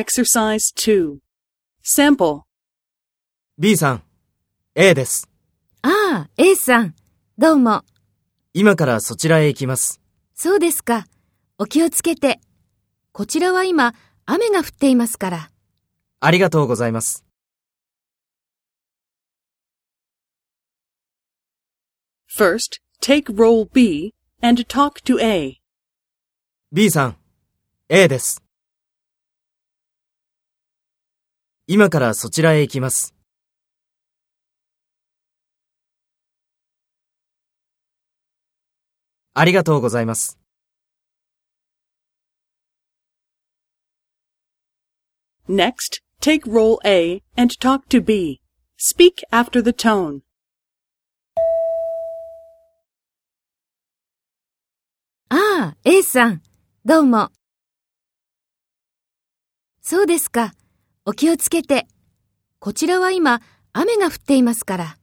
Exercise 2. Sample. B さん、A です。ああ、A さん。どうも。今からそちらへ行きます。そうですか。お気をつけて。こちらは今、雨が降っていますから。ありがとうございます。First, take role B and talk to A. B さん、A です。今からそちらへ行きます。ありがとうございます。Next, take role A and talk to B. Speak after the tone. ああ、A さん。どうも。そうですか。お気をつけて。こちらは今、雨が降っていますから。